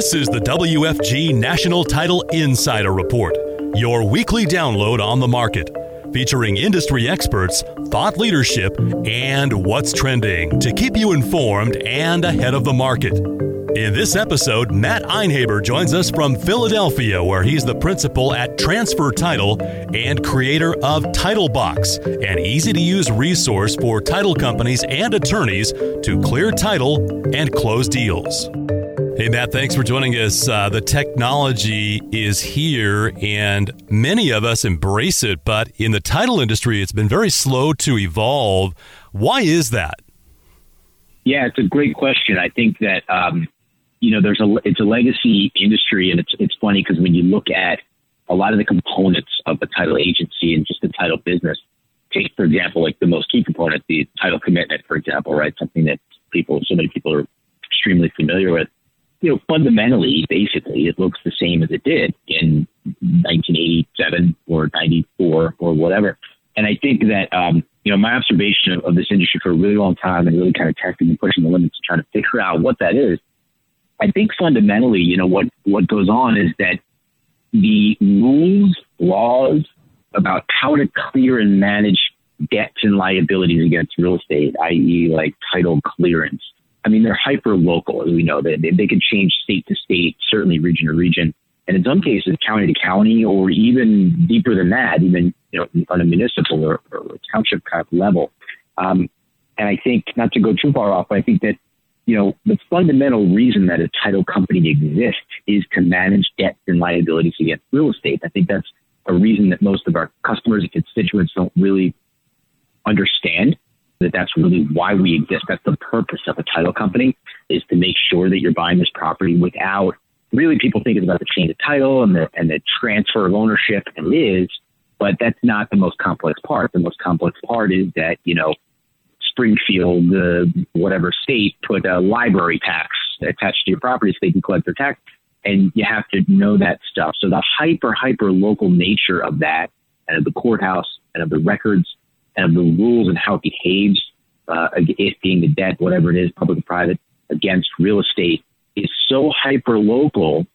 This is the WFG National Title Insider Report, your weekly download on the market, featuring industry experts, thought leadership, and what's trending to keep you informed and ahead of the market. In this episode, Matt Einhaber joins us from Philadelphia, where he's the principal at Transfer Title and creator of TitleBox, an easy to use resource for title companies and attorneys to clear title and close deals. Hey, Matt, thanks for joining us. Uh, the technology is here, and many of us embrace it, but in the title industry, it's been very slow to evolve. Why is that? Yeah, it's a great question. I think that um, you know, there's a it's a legacy industry, and it's it's funny because when you look at a lot of the components of a title agency and just the title business, take for example, like the most key component, the title commitment, for example, right? Something that people, so many people are extremely familiar with. You know, fundamentally, basically, it looks the same as it did in 1987 or 94 or whatever. And I think that, um, you know, my observation of, of this industry for a really long time and really kind of testing and pushing the limits and trying to figure out what that is I think fundamentally, you know, what, what goes on is that the rules, laws about how to clear and manage debts and liabilities against real estate, i.e., like title clearance. I mean, they're hyper local, as we know. They, they, they can change state to state, certainly region to region, and in some cases, county to county, or even deeper than that, even you know, on a municipal or, or township kind of level. Um, and I think, not to go too far off, but I think that you know, the fundamental reason that a title company exists is to manage debts and liabilities against real estate. I think that's a reason that most of our customers and constituents don't really understand that that's really why we exist. That's the purpose of a title company is to make sure that you're buying this property without really people think it's about the chain of title and the and the transfer of ownership and it is, but that's not the most complex part. The most complex part is that, you know, Springfield, uh, whatever state, put a library tax attached to your property so they can collect their tax. And you have to know that stuff. So the hyper, hyper local nature of that and of the courthouse and of the records and of the rules and how it behaves, uh, it being the debt, whatever it is, public or private, against real estate is so hyper local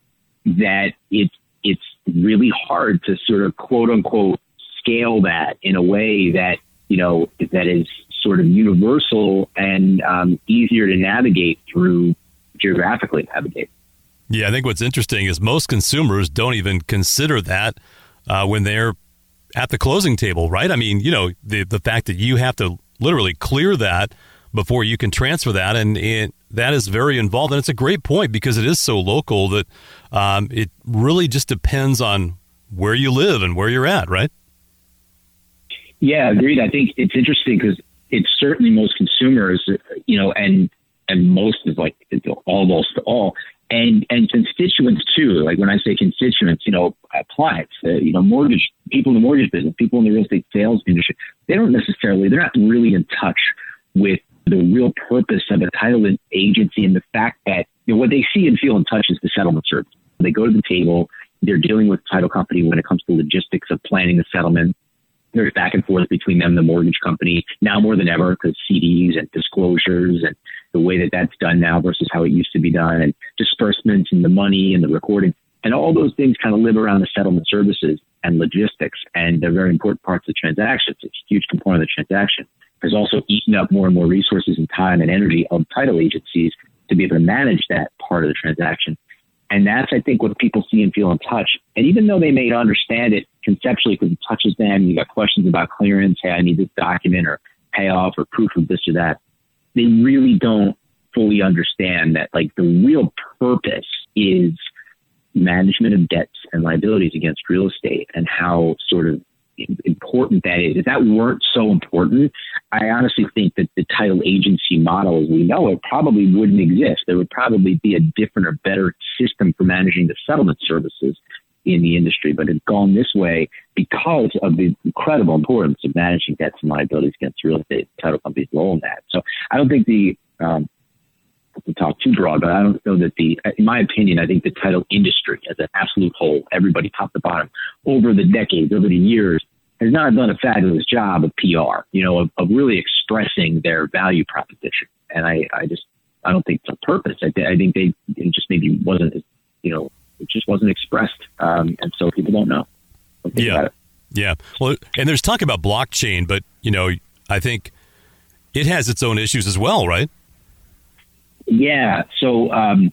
that it's, it's really hard to sort of quote unquote scale that in a way that, you know, that is sort of universal and um, easier to navigate through geographically navigate. Yeah, I think what's interesting is most consumers don't even consider that uh, when they're at the closing table, right? I mean, you know, the the fact that you have to literally clear that before you can transfer that, and it, that is very involved. And it's a great point because it is so local that um, it really just depends on where you live and where you're at, right? Yeah, agreed. I think it's interesting because it's certainly most consumers, you know, and and most is like almost all, and and constituents too. Like when I say constituents, you know, clients, uh, you know, mortgage people in the mortgage business, people in the real estate sales industry, they don't necessarily, they're not really in touch with the real purpose of a title agency and the fact that you know what they see and feel and touch is the settlement service. They go to the table, they're dealing with title company when it comes to logistics of planning the settlement, there's back and forth between them the mortgage company now more than ever because CDs and disclosures and the way that that's done now versus how it used to be done and disbursements and the money and the recording and all those things kind of live around the settlement services and logistics and they're very important parts of the transaction. It's a huge component of the transaction. Has also eaten up more and more resources and time and energy of title agencies to be able to manage that part of the transaction. And that's, I think, what people see and feel and touch. And even though they may understand it conceptually because it touches them, you got questions about clearance, hey, I need this document or payoff or proof of this or that, they really don't fully understand that, like, the real purpose is management of debts and liabilities against real estate and how sort of important that is. If that weren't so important, I honestly think that the title agency model as we know it probably wouldn't exist. There would probably be a different or better system for managing the settlement services in the industry, but it's gone this way because of the incredible importance of managing debts and liabilities against real estate title companies' role in that. So I don't think the um, to talk too broad, but I don't know that the, in my opinion, I think the title industry as an absolute whole, everybody top to bottom, over the decades, over the years, has not done a fabulous job of PR, you know, of, of really expressing their value proposition. And I, I just, I don't think it's a purpose. I, I think they it just maybe wasn't as you know, it just wasn't expressed, um, and so people don't know. Don't yeah, yeah. Well, and there's talk about blockchain, but you know, I think it has its own issues as well, right? Yeah. So um,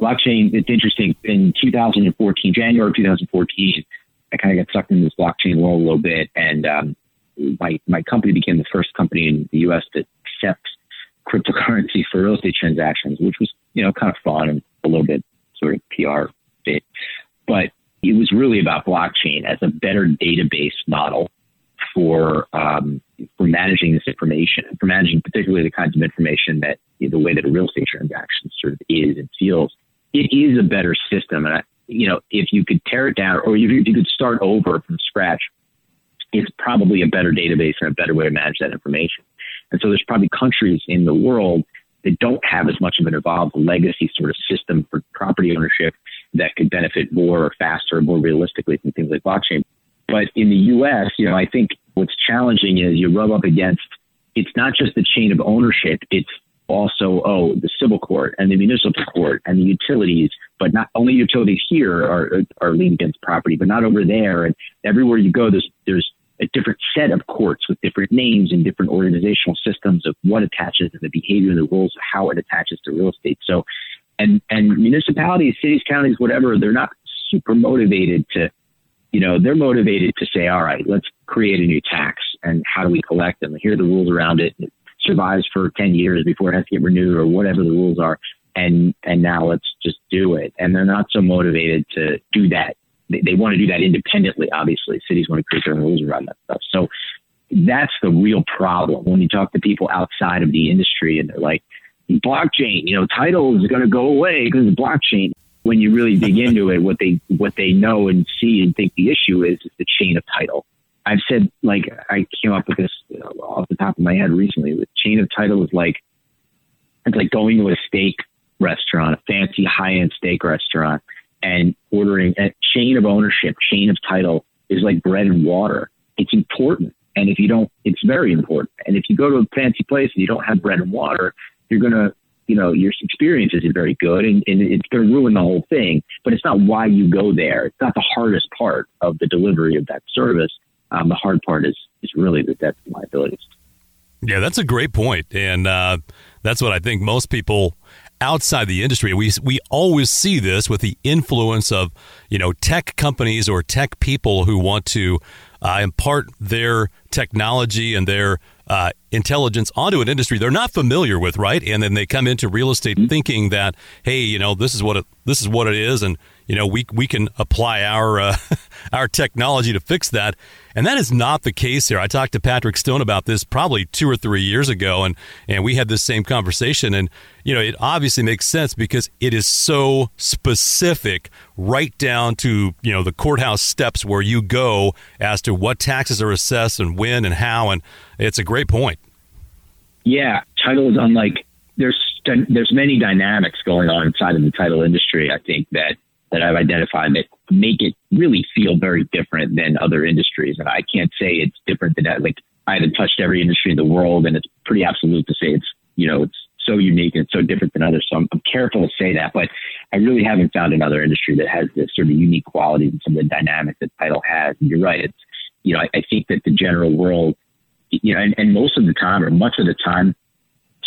blockchain, it's interesting. In 2014, January 2014, I kind of got sucked into this blockchain world a little bit, and um, my my company became the first company in the U.S. to accept cryptocurrency for real estate transactions, which was you know kind of fun and a little bit sort of PR bit, but it was really about blockchain as a better database model for um, for managing this information, for managing particularly the kinds of information that you know, the way that a real estate transaction sort of is and feels. It is a better system, and I, you know if you could tear it down or if you could start over from scratch, it's probably a better database and a better way to manage that information. And so there's probably countries in the world that don't have as much of an evolved legacy sort of system for property ownership that could benefit more or faster or more realistically from things like blockchain. But in the US, you know, I think what's challenging is you rub up against it's not just the chain of ownership, it's also, oh, the civil court and the municipal court and the utilities, but not only utilities here are, are liened against property, but not over there. And everywhere you go, there's, there's a different set of courts with different names and different organizational systems of what attaches to the behavior and the rules of how it attaches to real estate. So, and, and municipalities, cities, counties, whatever, they're not super motivated to you know, they're motivated to say, all right, let's create a new tax and how do we collect them? Here are the rules around it. It survives for 10 years before it has to get renewed or whatever the rules are. And, and now let's just do it. And they're not so motivated to do that. They, they want to do that independently, obviously. Cities want to create their own rules around that stuff. So that's the real problem when you talk to people outside of the industry and they're like, blockchain, you know, title is going to go away because of blockchain when you really dig into it, what they what they know and see and think the issue is is the chain of title. I've said like I came up with this off the top of my head recently. The chain of title is like it's like going to a steak restaurant, a fancy high end steak restaurant, and ordering a chain of ownership, chain of title is like bread and water. It's important. And if you don't, it's very important. And if you go to a fancy place and you don't have bread and water, you're going to you know, your experience isn't very good and, and it's going to ruin the whole thing. But it's not why you go there. It's not the hardest part of the delivery of that service. Um, the hard part is, is really the debt liabilities. Yeah, that's a great point. And uh, that's what I think most people outside the industry we we always see this with the influence of you know tech companies or tech people who want to uh, impart their technology and their uh, intelligence onto an industry they're not familiar with, right? And then they come into real estate mm-hmm. thinking that, hey, you know, this is what it, this is what it is, and you know, we we can apply our uh, our technology to fix that. And that is not the case here. I talked to Patrick Stone about this probably two or three years ago, and and we had this same conversation. And you know, it obviously makes sense because it is so specific, right down to you know the courthouse steps where you go as to what taxes are assessed and when and how. And it's a great point. Yeah, title is unlike there's there's many dynamics going on inside of the title industry. I think that that I've identified that make it really feel very different than other industries. And I can't say it's different than that. Like I haven't touched every industry in the world, and it's pretty absolute to say it's you know it's so unique and it's so different than others. So I'm, I'm careful to say that, but I really haven't found another industry that has this sort of unique qualities and some of the dynamics that title has. And you're right. It's you know I, I think that the general world, you know, and, and most of the time or much of the time,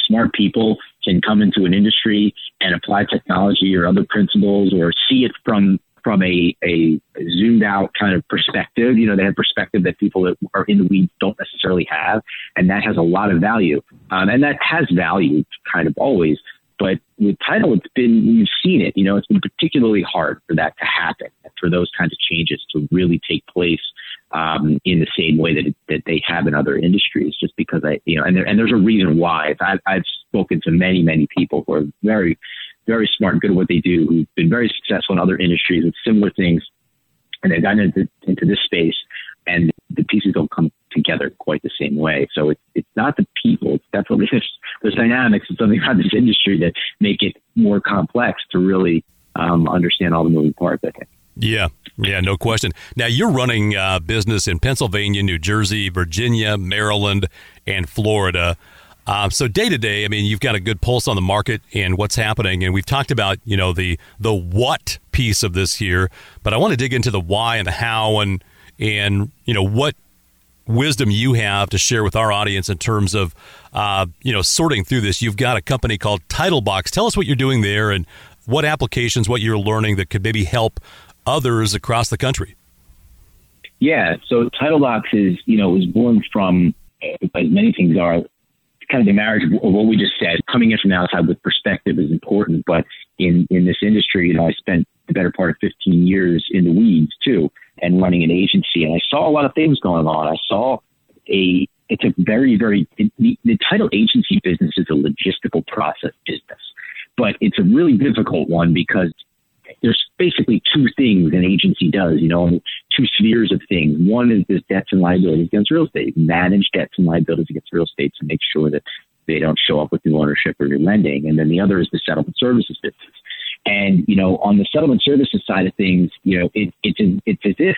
smart people can come into an industry and apply technology or other principles or see it from from a, a zoomed out kind of perspective. You know, they have perspective that people that are in the weeds don't necessarily have, and that has a lot of value. Um, and that has value kind of always. But with title, it's been you've seen it. You know, it's been particularly hard for that to happen, for those kinds of changes to really take place um, in the same way that, that they have in other industries, just because I, you know, and, there, and there's a reason why. I've, I've spoken to many, many people who are very, very smart and good at what they do, who've been very successful in other industries with similar things, and they've gotten into, into this space, and the pieces don't come together quite the same way. So it's it's not the people, it's definitely there's, there's dynamics and something about this industry that make it more complex to really um, understand all the moving parts. I think. Yeah, yeah, no question. Now you're running uh, business in Pennsylvania, New Jersey, Virginia, Maryland, and Florida. Uh, so day to day, I mean, you've got a good pulse on the market and what's happening, and we've talked about you know the the what piece of this here, but I want to dig into the why and the how and and you know what wisdom you have to share with our audience in terms of uh, you know sorting through this. You've got a company called Titlebox. Tell us what you're doing there and what applications, what you're learning that could maybe help others across the country. Yeah, so Titlebox is you know was born from uh, as many things are kind of the marriage of what we just said. Coming in from the outside with perspective is important, but in in this industry, you know, I spent the better part of 15 years in the weeds too, and running an agency, and I saw a lot of things going on. I saw a it's a very very the, the title agency business is a logistical process business, but it's a really difficult one because there's basically two things an agency does, you know, two spheres of things. One is this debts and liabilities against real estate, manage debts and liabilities against real estate to make sure that they don't show up with new ownership or new lending. And then the other is the settlement services business. And, you know, on the settlement services side of things, you know, it, it's, it's as if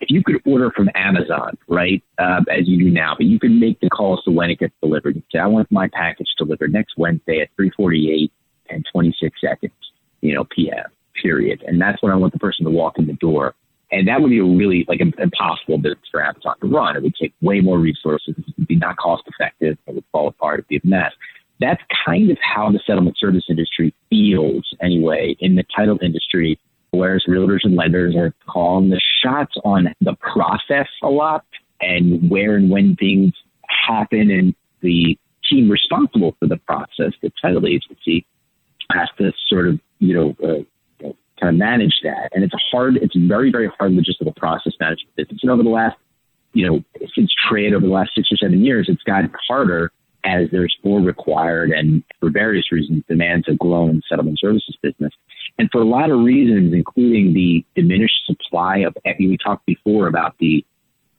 if you could order from Amazon, right, uh, as you do now, but you can make the calls to when it gets delivered. You say, I want my package delivered next Wednesday at 348 and 26 seconds, you know, PM period. And that's when I want the person to walk in the door. And that would be a really like impossible business for Amazon to run. It would take way more resources. It would be not cost effective. It would fall apart. It'd be a mess. That's kind of how the settlement service industry feels anyway in the title industry, whereas realtors and lenders are calling the shots on the process a lot and where and when things happen and the team responsible for the process, the title agency, has to sort of, you know, uh, kind of manage that. And it's a hard, it's a very, very hard logistical process management business. And over the last, you know, since TRID over the last six or seven years, it's gotten harder as there's more required and for various reasons, demands have grown in settlement services business. And for a lot of reasons, including the diminished supply of, we talked before about the,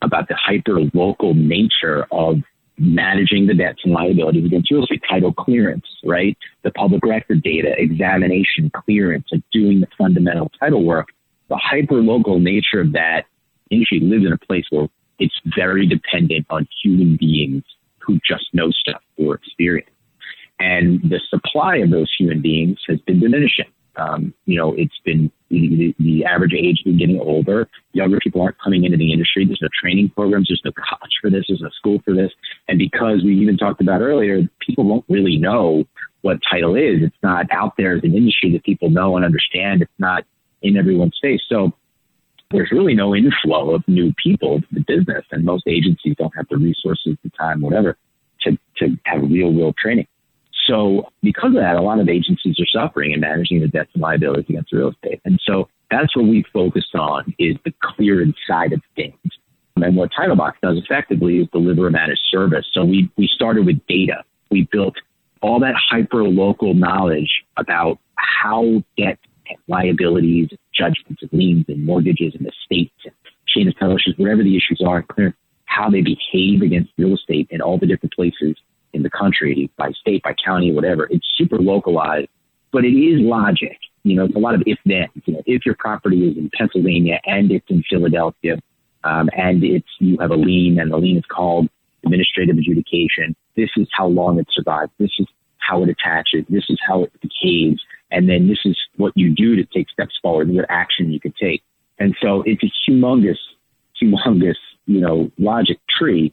about the hyper local nature of managing the debts and liabilities against real estate title clearance, right? The public record data, examination, clearance, like doing the fundamental title work. The hyper local nature of that industry lives in a place where it's very dependent on human beings who just know stuff or experience. And the supply of those human beings has been diminishing. Um, you know, it's been the, the, average age is getting older. Younger people aren't coming into the industry. There's no training programs. There's no college for this. There's no school for this. And because we even talked about earlier, people don't really know what title is. It's not out there as an industry that people know and understand. It's not in everyone's face. So there's really no inflow of new people to the business, and most agencies don't have the resources, the time, whatever, to to have real, real training. So because of that, a lot of agencies are suffering in managing the debts and liabilities against real estate. And so that's what we focused on is the clearance side of things. And what Titlebox does effectively is deliver a managed service. So we, we started with data. We built all that hyper local knowledge about how debt and liabilities, judgments and liens and mortgages and estates and chain of title whatever the issues are, clear how they behave against real estate in all the different places in the country by state, by county, whatever. It's super localized, but it is logic. You know, it's a lot of if then. You know, if your property is in Pennsylvania and it's in Philadelphia, um, and it's you have a lien, and the lien is called administrative adjudication. This is how long it survives. This is how it attaches. This is how it decays, and then this is what you do to take steps forward. and What action you can take. And so it's a humongous, humongous, you know, logic tree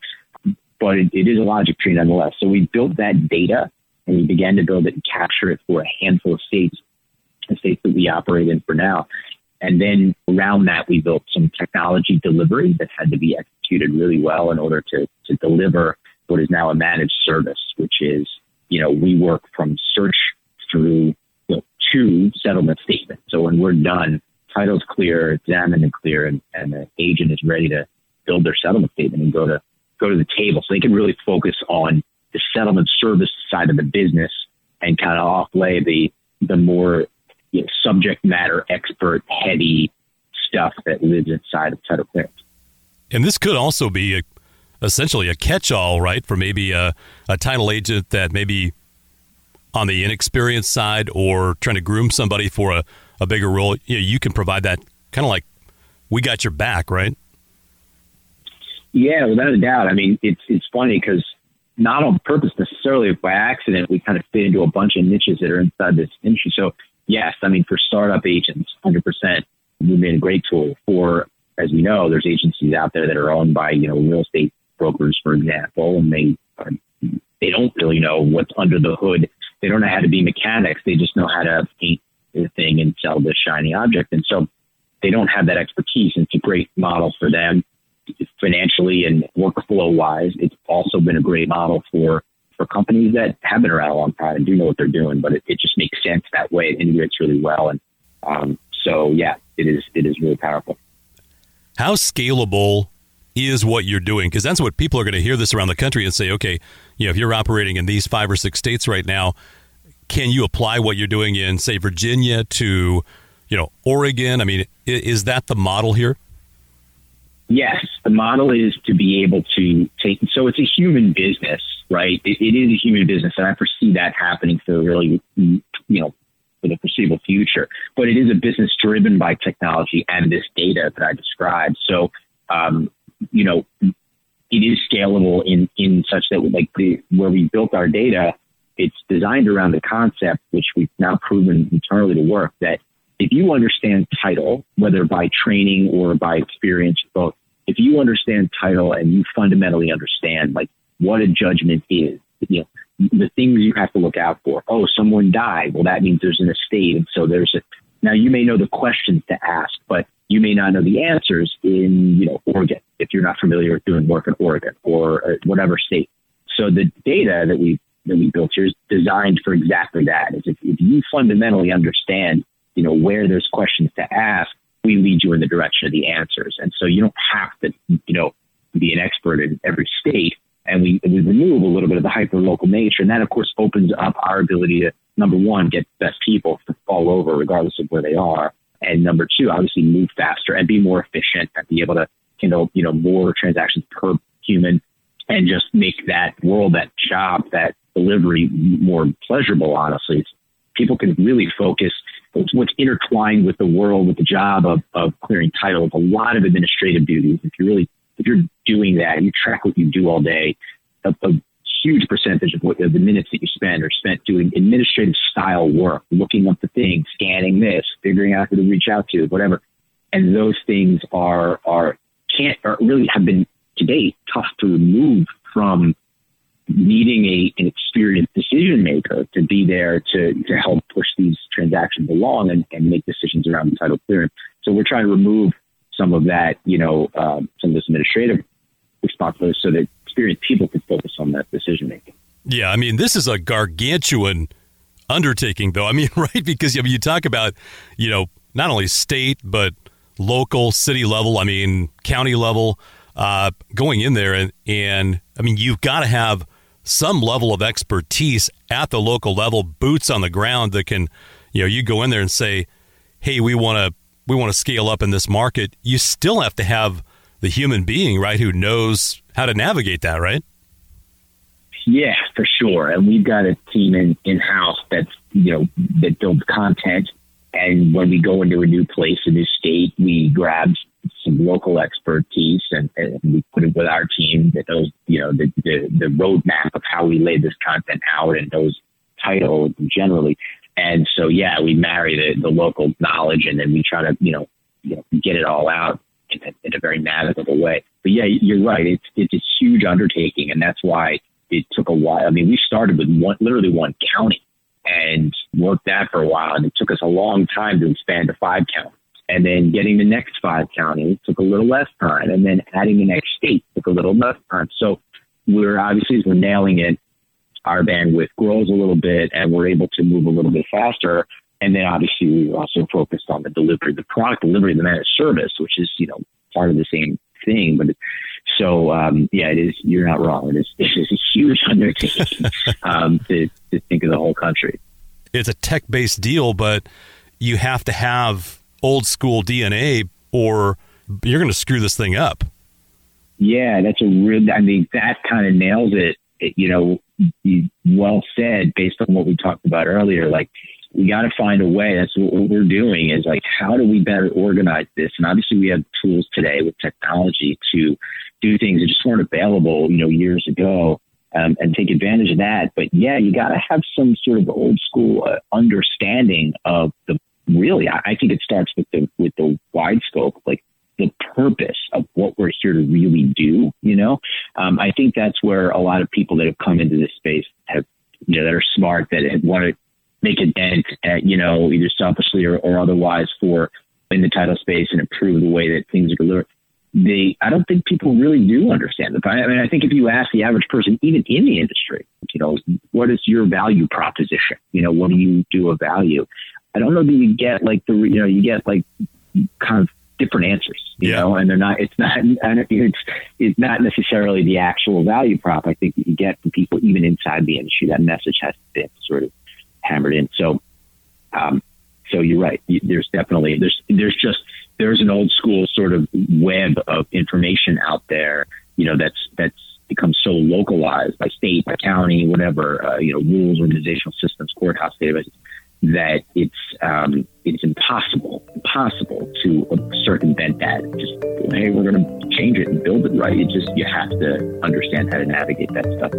but it, it is a logic tree nonetheless. So we built that data and we began to build it and capture it for a handful of states, the states that we operate in for now. And then around that, we built some technology delivery that had to be executed really well in order to, to deliver what is now a managed service, which is, you know, we work from search through you know, to settlement statement. So when we're done, title's clear, examined and clear, and, and the agent is ready to build their settlement statement and go to go to the table so they can really focus on the settlement service side of the business and kind of offlay the the more you know, subject matter expert heavy stuff that lives inside of title clearance. And this could also be a, essentially a catch-all, right, for maybe a, a title agent that maybe on the inexperienced side or trying to groom somebody for a, a bigger role. You, know, you can provide that kind of like we got your back, right? Yeah, without a doubt. I mean, it's it's funny because not on purpose necessarily, by accident, we kind of fit into a bunch of niches that are inside this industry. So yes, I mean, for startup agents, 100%, we've a great tool for, as we know, there's agencies out there that are owned by, you know, real estate brokers, for example, and they are, they don't really know what's under the hood. They don't know how to be mechanics. They just know how to paint the thing and sell the shiny object. And so they don't have that expertise. It's a great model for them financially and workflow wise. It's also been a great model for for companies that have been around a long time and do know what they're doing, but it, it just makes sense that way. It integrates really well. And um, so, yeah, it is, it is really powerful. How scalable is what you're doing? Because that's what people are going to hear this around the country and say, okay, you know, if you're operating in these five or six states right now, can you apply what you're doing in, say, Virginia to, you know, Oregon? I mean, is that the model here? Yes, the model is to be able to take. So it's a human business, right? it, it is a human business, and I foresee that happening for really, you know, for the foreseeable future. But it is a business driven by technology and this data that I described. So, um, you know, it is scalable in in such that like the where we built our data, it's designed around the concept, which we've now proven internally to work that if you understand title, whether by training or by experience, both, if you understand title and you fundamentally understand like what a judgment is, you know, the things you have to look out for. Oh, someone died. Well, that means there's an estate. And so there's a, now you may know the questions to ask, but you may not know the answers in, you know, Oregon, if you're not familiar with doing work in Oregon or uh, whatever state. So the data that we, that we built here is designed for exactly that. Is if, if you fundamentally understand you know, where there's questions to ask, we lead you in the direction of the answers. And so you don't have to, you know, be an expert in every state. And we, we remove a little bit of the hyper local nature. And that, of course, opens up our ability to, number one, get best people to fall over regardless of where they are. And number two, obviously move faster and be more efficient and be able to handle, you know, more transactions per human and just make that world, that job, that delivery more pleasurable, honestly. People can really focus what's intertwined with the world, with the job of, of clearing title, a lot of administrative duties. If you're really, if you're doing that, you track what you do all day, a, a huge percentage of, what, of the minutes that you spend are spent doing administrative style work, looking up the thing, scanning this, figuring out who to reach out to, whatever. And those things are, are, can't, are really have been to date tough to remove from needing a, an experienced decision maker to be there to, to help push these transactions along and, and make decisions around the title clearance. So we're trying to remove some of that, you know, um, some of this administrative responsibility so that experienced people can focus on that decision making. Yeah, I mean, this is a gargantuan undertaking, though. I mean, right? Because I mean, you talk about, you know, not only state, but local, city level, I mean, county level, uh, going in there. And, and I mean, you've got to have some level of expertise at the local level, boots on the ground that can, you know, you go in there and say, "Hey, we want to we want to scale up in this market." You still have to have the human being, right, who knows how to navigate that, right? Yeah, for sure. And we've got a team in in house that's you know that builds content. And when we go into a new place, a new state, we grab some local expertise and, and we put it with our team that knows, you know, the, the, the roadmap of how we lay this content out and those titles generally. And so, yeah, we marry the, the local knowledge and then we try to, you know, you know, get it all out in a, in a very navigable way. But yeah, you're right. It's, it's a huge undertaking. And that's why it took a while. I mean, we started with one, literally one county and worked that for a while. And it took us a long time to expand to five counties. And then getting the next five counties took a little less time. And then adding the next state took a little less time. So we're obviously, we're nailing it, our bandwidth grows a little bit and we're able to move a little bit faster. And then obviously we also focused on the delivery, the product delivery, the managed service, which is, you know, part of the same thing. But so, um, yeah, it is, you're not wrong. It is, it is a huge undertaking um, to, to think of the whole country. It's a tech based deal, but you have to have old school DNA or you're going to screw this thing up. Yeah, that's a real, I mean, that kind of nails it. it you know, you, well said based on what we talked about earlier. Like, we got to find a way. That's what we're doing is like, how do we better organize this? And obviously, we have tools today with technology to do things that just weren't available, you know, years ago. Um, and take advantage of that. But yeah, you got to have some sort of old school uh, understanding of the really. I, I think it starts with the with the wide scope, like the purpose of what we're here to really do. You know, um, I think that's where a lot of people that have come into this space have, you know, that are smart that want to make a dent at, you know, either selfishly or, or otherwise for in the title space and improve the way that things are delivered. They, I don't think people really do understand it. I mean, I think if you ask the average person, even in the industry, you know, what is your value proposition? You know, what do you do of value? I don't know that you get like the, you know, you get like kind of different answers, you yeah. know, and they're not, it's not, it's, it's not necessarily the actual value prop. I think that you get from people even inside the industry, that message has been sort of hammered in. So, um, so you're right. There's definitely, there's, there's just, there's an old school sort of web of information out there, you know, that's, that's become so localized by state, by county, whatever, uh, you know, rules, organizational systems, courthouse databases that it's um, it's impossible impossible to circumvent that. Just hey, we're going to change it and build it right. You just you have to understand how to navigate that stuff.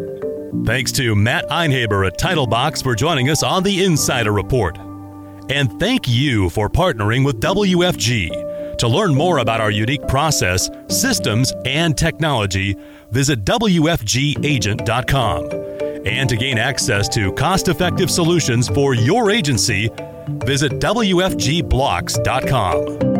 Thanks to Matt Einhaber at Titlebox for joining us on the Insider Report, and thank you for partnering with WFG. To learn more about our unique process, systems, and technology, visit WFGagent.com. And to gain access to cost effective solutions for your agency, visit WFGblocks.com.